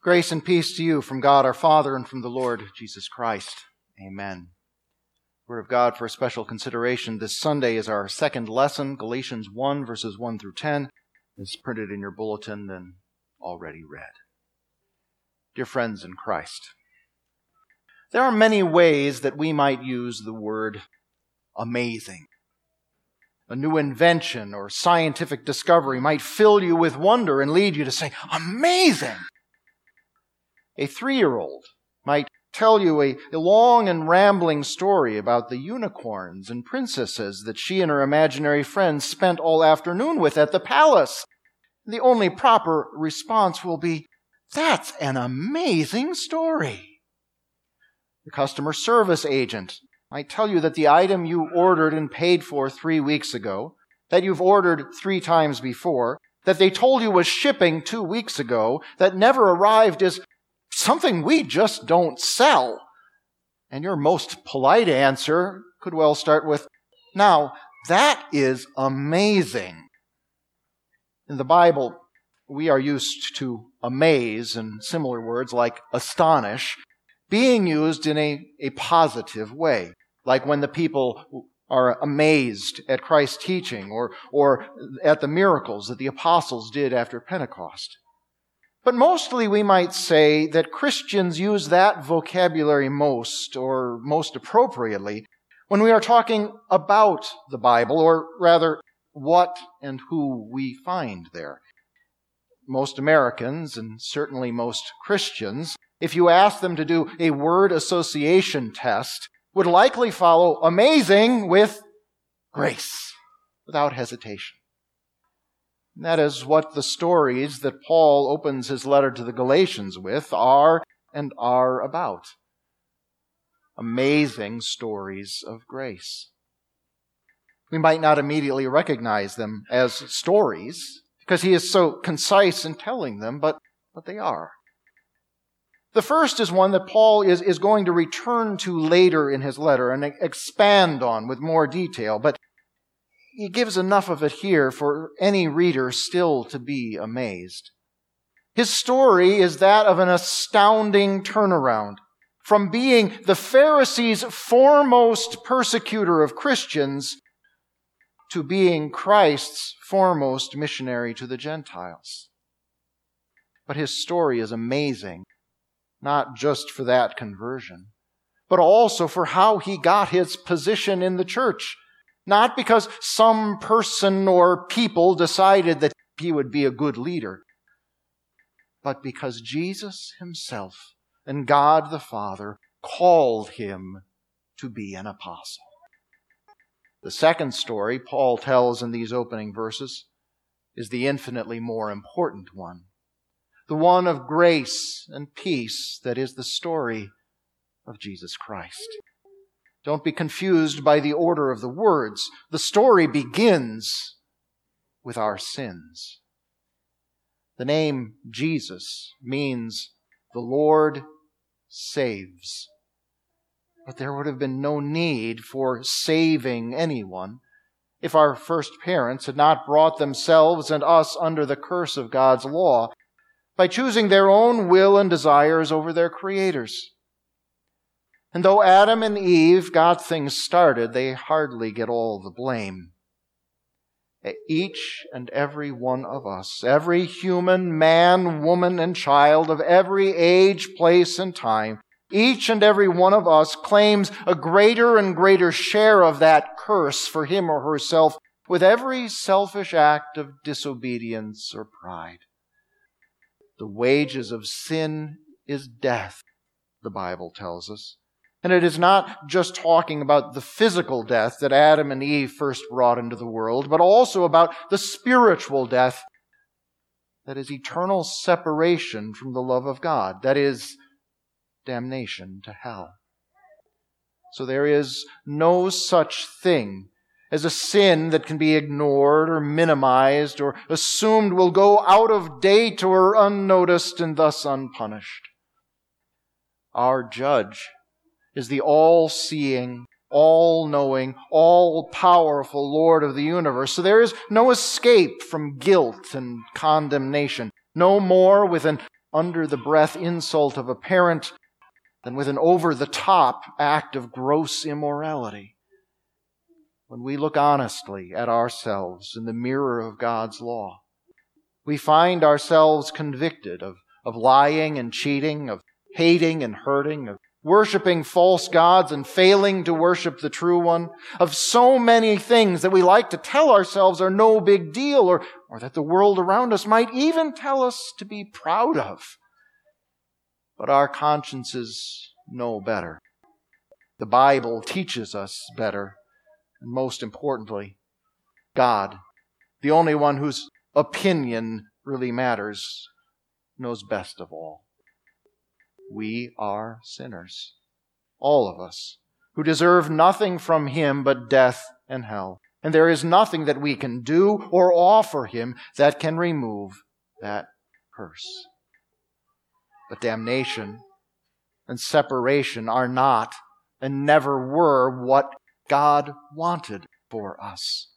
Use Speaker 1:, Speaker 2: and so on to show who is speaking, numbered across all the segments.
Speaker 1: Grace and peace to you from God our Father and from the Lord Jesus Christ. Amen. Word of God for a special consideration this Sunday is our second lesson, Galatians 1 verses 1 through 10. It's printed in your bulletin and already read. Dear friends in Christ, there are many ways that we might use the word amazing. A new invention or scientific discovery might fill you with wonder and lead you to say, amazing! A three year old might tell you a, a, long and rambling story about the unicorns and princesses that she and her imaginary friends spent all afternoon with at the palace. The only proper response will be, That's an amazing story. The customer service agent might tell you that the item you ordered and paid for three weeks ago, that you've ordered three times before, that they told you was shipping two weeks ago, that never arrived is something we just don't sell. And your most polite answer could well start with, now, that is amazing. In the Bible, we are used to amaze and similar words like astonish being used in a, a positive way, like when the people are amazed at Christ's teaching or, or at the miracles that the apostles did after Pentecost. But mostly we might say that Christians use that vocabulary most, or most appropriately, when we are talking about the Bible, or rather, what and who we find there. Most Americans, and certainly most Christians, if you ask them to do a word association test, would likely follow amazing with grace, without hesitation. That is what the stories that Paul opens his letter to the Galatians with are and are about. Amazing stories of grace. We might not immediately recognize them as stories because he is so concise in telling them, but, but they are. The first is one that Paul is, is going to return to later in his letter and expand on with more detail. But he gives enough of it here for any reader still to be amazed. His story is that of an astounding turnaround from being the Pharisees' foremost persecutor of Christians to being Christ's foremost missionary to the Gentiles. But his story is amazing, not just for that conversion, but also for how he got his position in the church not because some person or people decided that he would be a good leader, but because Jesus himself and God the Father called him to be an apostle. The second story Paul tells in these opening verses is the infinitely more important one. The one of grace and peace that is the story of Jesus Christ. Don't be confused by the order of the words. The story begins with our sins. The name Jesus means the Lord saves. But there would have been no need for saving anyone if our first parents had not brought themselves and us under the curse of God's law by choosing their own will and desires over their Creator's. And though Adam and Eve got things started, they hardly get all the blame. Each and every one of us, every human man, woman, and child of every age, place, and time, each and every one of us claims a greater and greater share of that curse for him or herself with every selfish act of disobedience or pride. The wages of sin is death, the Bible tells us. And it is not just talking about the physical death that Adam and Eve first brought into the world, but also about the spiritual death that is eternal separation from the love of God, that is damnation to hell. So there is no such thing as a sin that can be ignored or minimized or assumed will go out of date or unnoticed and thus unpunished. Our judge is the all seeing, all knowing, all powerful Lord of the universe. So there is no escape from guilt and condemnation. No more with an under the breath insult of a parent than with an over the top act of gross immorality. When we look honestly at ourselves in the mirror of God's law, we find ourselves convicted of, of lying and cheating, of hating and hurting, of worshiping false gods and failing to worship the true one, of so many things that we like to tell ourselves are no big deal or, or that the world around us might even tell us to be proud of. But our consciences know better. The Bible teaches us better. And most importantly, God, the only one whose opinion really matters, knows best of all. We are sinners. All of us, who deserve nothing from Him but death and hell. And there is nothing that we can do or offer Him that can remove that curse. But damnation and separation are not and never were what God wanted for us.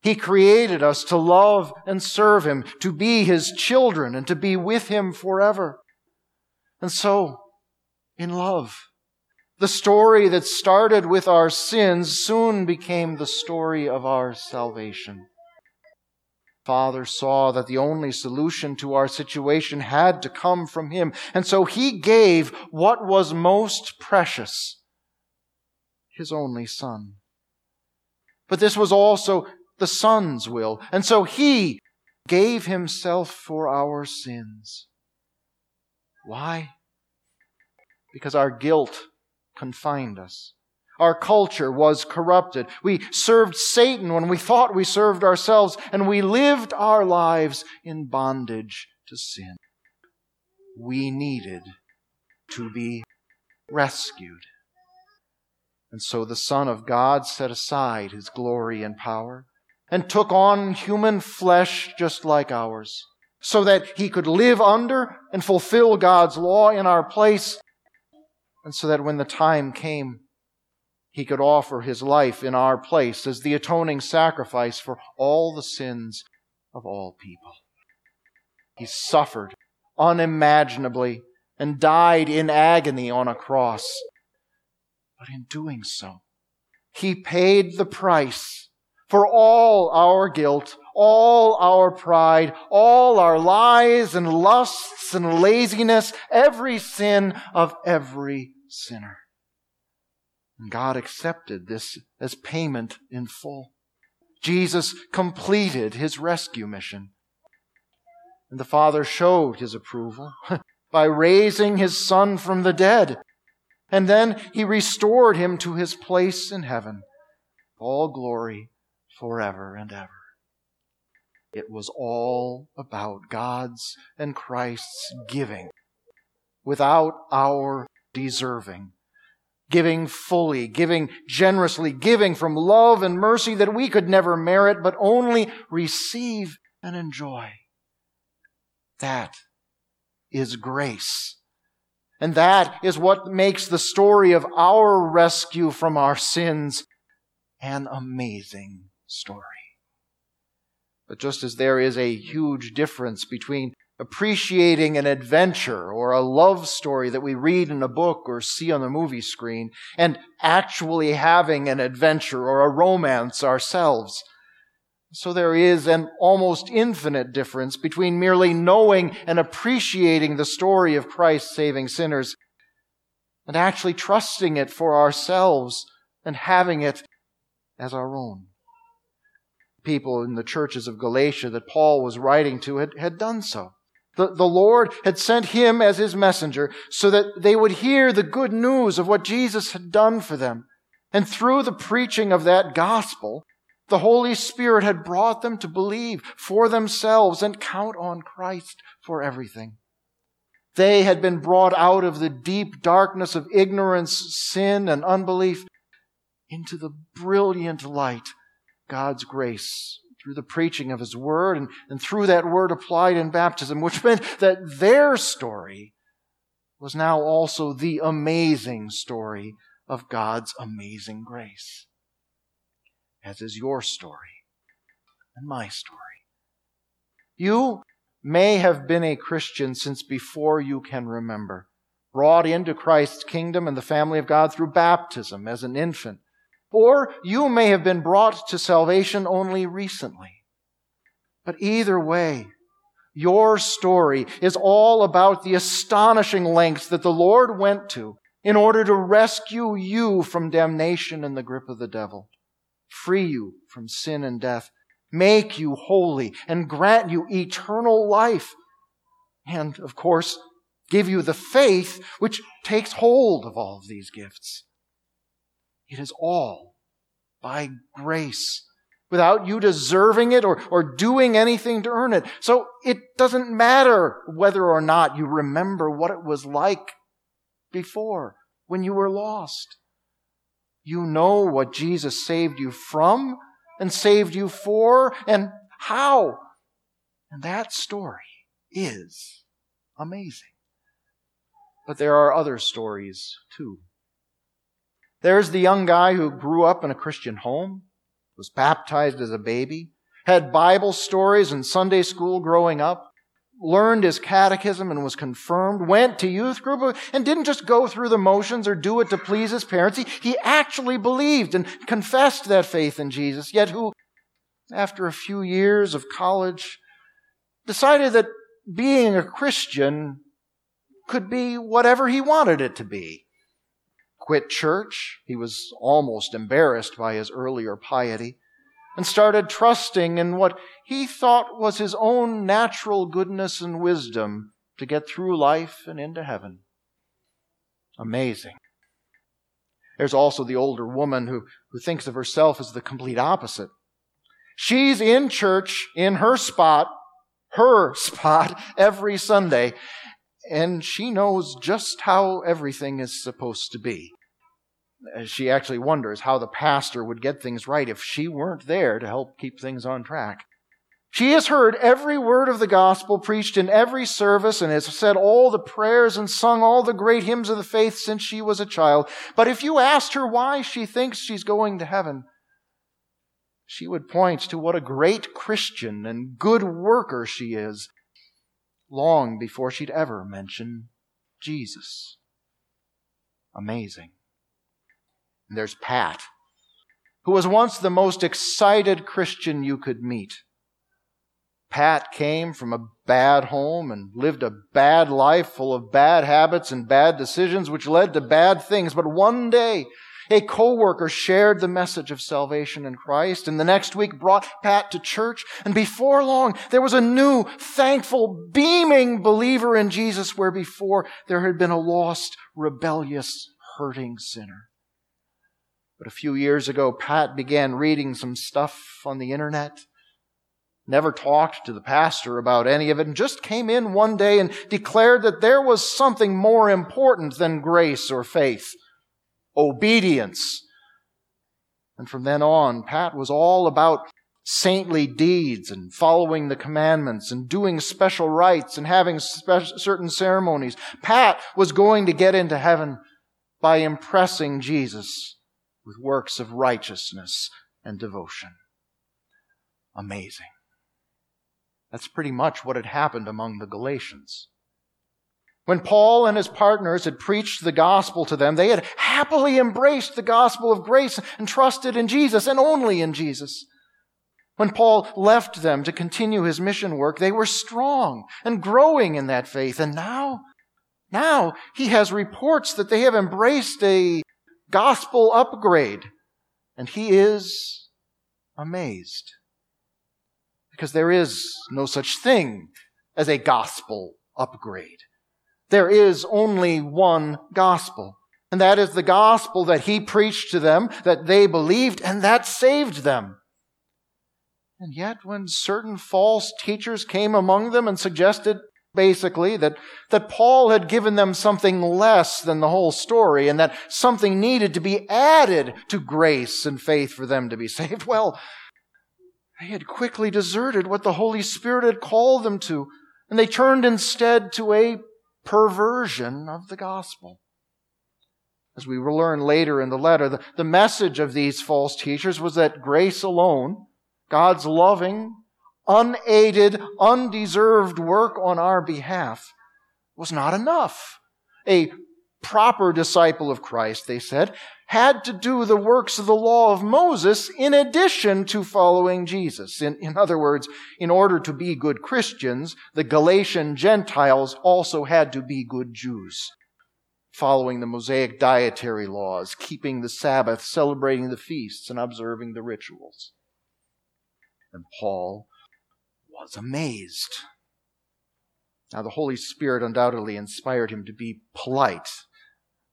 Speaker 1: He created us to love and serve Him, to be His children, and to be with Him forever. And so, in love, the story that started with our sins soon became the story of our salvation. Father saw that the only solution to our situation had to come from Him, and so He gave what was most precious His only Son. But this was also the Son's will, and so He gave Himself for our sins. Why? Because our guilt confined us. Our culture was corrupted. We served Satan when we thought we served ourselves, and we lived our lives in bondage to sin. We needed to be rescued. And so the Son of God set aside his glory and power and took on human flesh just like ours so that he could live under and fulfill God's law in our place, and so that when the time came, he could offer his life in our place as the atoning sacrifice for all the sins of all people. He suffered unimaginably and died in agony on a cross. But in doing so, he paid the price for all our guilt all our pride, all our lies and lusts and laziness, every sin of every sinner. And God accepted this as payment in full. Jesus completed his rescue mission. And the Father showed his approval by raising his Son from the dead. And then he restored him to his place in heaven. All glory forever and ever. It was all about God's and Christ's giving without our deserving. Giving fully, giving generously, giving from love and mercy that we could never merit, but only receive and enjoy. That is grace. And that is what makes the story of our rescue from our sins an amazing story. But just as there is a huge difference between appreciating an adventure or a love story that we read in a book or see on the movie screen and actually having an adventure or a romance ourselves. So there is an almost infinite difference between merely knowing and appreciating the story of Christ saving sinners and actually trusting it for ourselves and having it as our own people in the churches of Galatia that Paul was writing to had, had done so. The, the Lord had sent him as his messenger so that they would hear the good news of what Jesus had done for them. And through the preaching of that gospel, the Holy Spirit had brought them to believe for themselves and count on Christ for everything. They had been brought out of the deep darkness of ignorance, sin, and unbelief into the brilliant light God's grace through the preaching of His Word and, and through that Word applied in baptism, which meant that their story was now also the amazing story of God's amazing grace, as is your story and my story. You may have been a Christian since before you can remember, brought into Christ's kingdom and the family of God through baptism as an infant. Or you may have been brought to salvation only recently. But either way, your story is all about the astonishing lengths that the Lord went to in order to rescue you from damnation and the grip of the devil, free you from sin and death, make you holy, and grant you eternal life. And, of course, give you the faith which takes hold of all of these gifts. It is all by grace, without you deserving it or, or doing anything to earn it. So it doesn't matter whether or not you remember what it was like before when you were lost. You know what Jesus saved you from and saved you for and how. And that story is amazing. But there are other stories too. There's the young guy who grew up in a Christian home, was baptized as a baby, had Bible stories in Sunday school growing up, learned his catechism and was confirmed, went to youth group, and didn't just go through the motions or do it to please his parents. He, he actually believed and confessed that faith in Jesus, yet who, after a few years of college, decided that being a Christian could be whatever he wanted it to be. Quit church. He was almost embarrassed by his earlier piety and started trusting in what he thought was his own natural goodness and wisdom to get through life and into heaven. Amazing. There's also the older woman who, who thinks of herself as the complete opposite. She's in church in her spot, her spot, every Sunday, and she knows just how everything is supposed to be uh, she actually wonders how the pastor would get things right if she weren't there to help keep things on track. She has heard every word of the gospel preached in every service and has said all the prayers and sung all the great hymns of the faith since she was a child. But if you asked her why she thinks she's going to heaven, she would point to what a great Christian and good worker she is long before she'd ever mention Jesus. Amazing. And there's Pat, who was once the most excited Christian you could meet. Pat came from a bad home and lived a bad life full of bad habits and bad decisions which led to bad things. But one day, a coworker shared the message of salvation in Christ and the next week brought Pat to church. And before long, there was a new, thankful, beaming believer in Jesus where before there had been a lost, rebellious, hurting sinner. But a few years ago, Pat began reading some stuff on the internet. Never talked to the pastor about any of it and just came in one day and declared that there was something more important than grace or faith. Obedience. And from then on, Pat was all about saintly deeds and following the commandments and doing special rites and having spe- certain ceremonies. Pat was going to get into heaven by impressing Jesus with works of righteousness and devotion. Amazing. That's pretty much what had happened among the Galatians. When Paul and his partners had preached the gospel to them, they had happily embraced the gospel of grace and trusted in Jesus and only in Jesus. When Paul left them to continue his mission work, they were strong and growing in that faith. And now, now he has reports that they have embraced a gospel upgrade. And he is amazed. Because there is no such thing as a gospel upgrade. There is only one gospel. And that is the gospel that he preached to them, that they believed, and that saved them. And yet, when certain false teachers came among them and suggested basically, that, that Paul had given them something less than the whole story and that something needed to be added to grace and faith for them to be saved. Well, they had quickly deserted what the Holy Spirit had called them to, and they turned instead to a perversion of the gospel. As we will learn later in the letter, the, the message of these false teachers was that grace alone, God's loving, unaided, undeserved work on our behalf was not enough. A proper disciple of Christ, they said, had to do the works of the law of Moses in addition to following Jesus. In, in other words, in order to be good Christians, the Galatian Gentiles also had to be good Jews, following the Mosaic dietary laws, keeping the Sabbath, celebrating the feasts, and observing the rituals. And Paul was amazed. Now, the Holy Spirit undoubtedly inspired him to be polite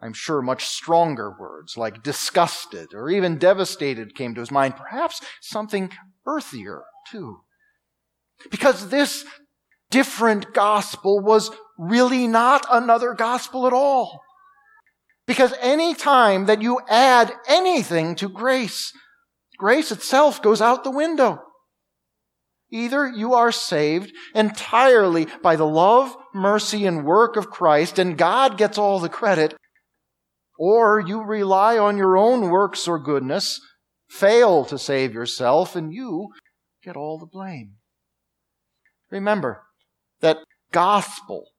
Speaker 1: I'm sure much stronger words like disgusted or even devastated came to his mind, perhaps something earthier too. Because this different gospel was really not another gospel at all. Because any time that you add anything to grace, grace itself goes out the window. Either you are saved entirely by the love, mercy, and work of Christ, and God gets all the credit, or you rely on your own works or goodness, fail to save yourself, and you get all the blame. Remember that gospel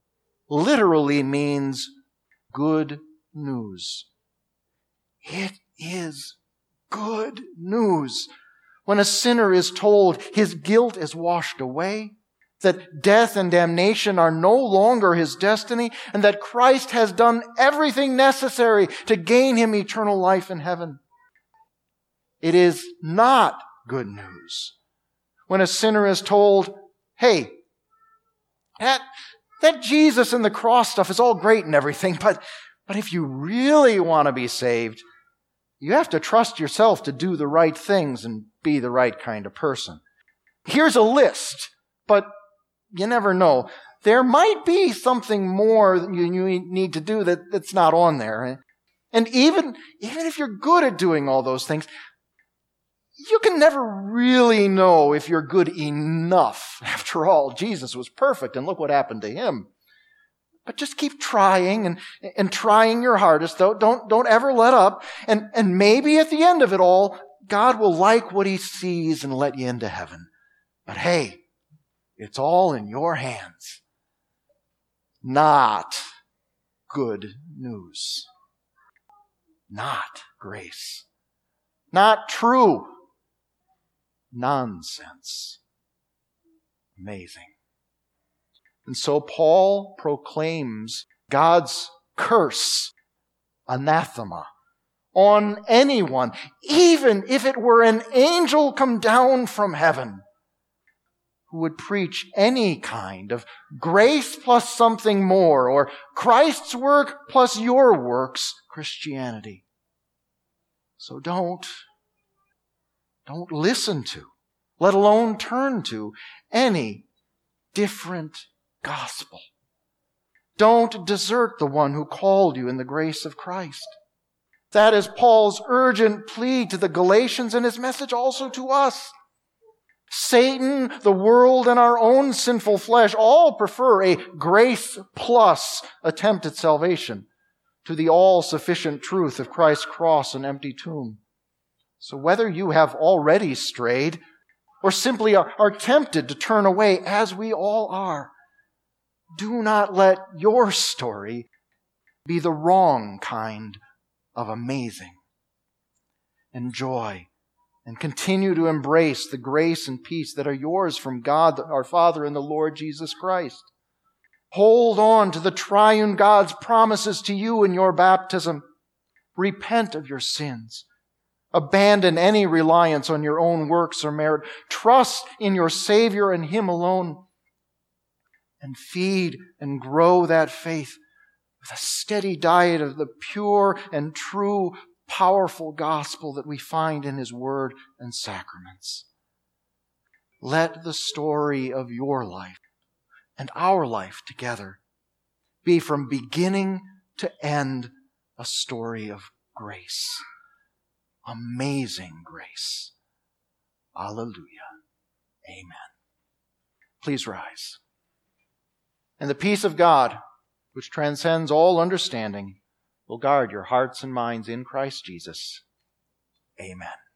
Speaker 1: literally means good news. It is good news. When a sinner is told his guilt is washed away, that death and damnation are no longer his destiny, and that Christ has done everything necessary to gain him eternal life in heaven. It is not good news when a sinner is told, hey, that, that Jesus and the cross stuff is all great and everything, but, but if you really want to be saved, you have to trust yourself to do the right things and be the right kind of person. Here's a list, but you never know. There might be something more you, you need to do that, that's not on there. And even, even if you're good at doing all those things, you can never really know if you're good enough. After all, Jesus was perfect, and look what happened to him. But just keep trying and, and trying your hardest, though. Don't, don't ever let up. And, and maybe at the end of it all, God will like what he sees and let you into heaven. But hey, it's all in your hands. Not good news. Not grace. Not true. Nonsense. Amazing. And so Paul proclaims God's curse, anathema, on anyone, even if it were an angel come down from heaven who would preach any kind of grace plus something more, or Christ's work plus your works Christianity. So don't, don't listen to, let alone turn to any different gospel. Don't desert the one who called you in the grace of Christ. That is Paul's urgent plea to the Galatians and his message also to us. Satan, the world, and our own sinful flesh all prefer a grace plus attempt at salvation to the all sufficient truth of Christ's cross and empty tomb. So whether you have already strayed or simply are, are tempted to turn away, as we all are, do not let your story be the wrong kind of amazing. Enjoy and continue to embrace the grace and peace that are yours from God our Father and the Lord Jesus Christ. Hold on to the triune God's promises to you in your baptism. Repent of your sins. Abandon any reliance on your own works or merit. Trust in your Savior and Him alone. And feed and grow that faith with a steady diet of the pure and true powerful gospel that we find in His Word and sacraments. Let the story of your life and our life together be from beginning to end a story of grace. Amazing grace. Alleluia. Amen. Please rise. And the peace of God, which transcends all understanding, will guard your hearts and minds in Christ Jesus. Amen.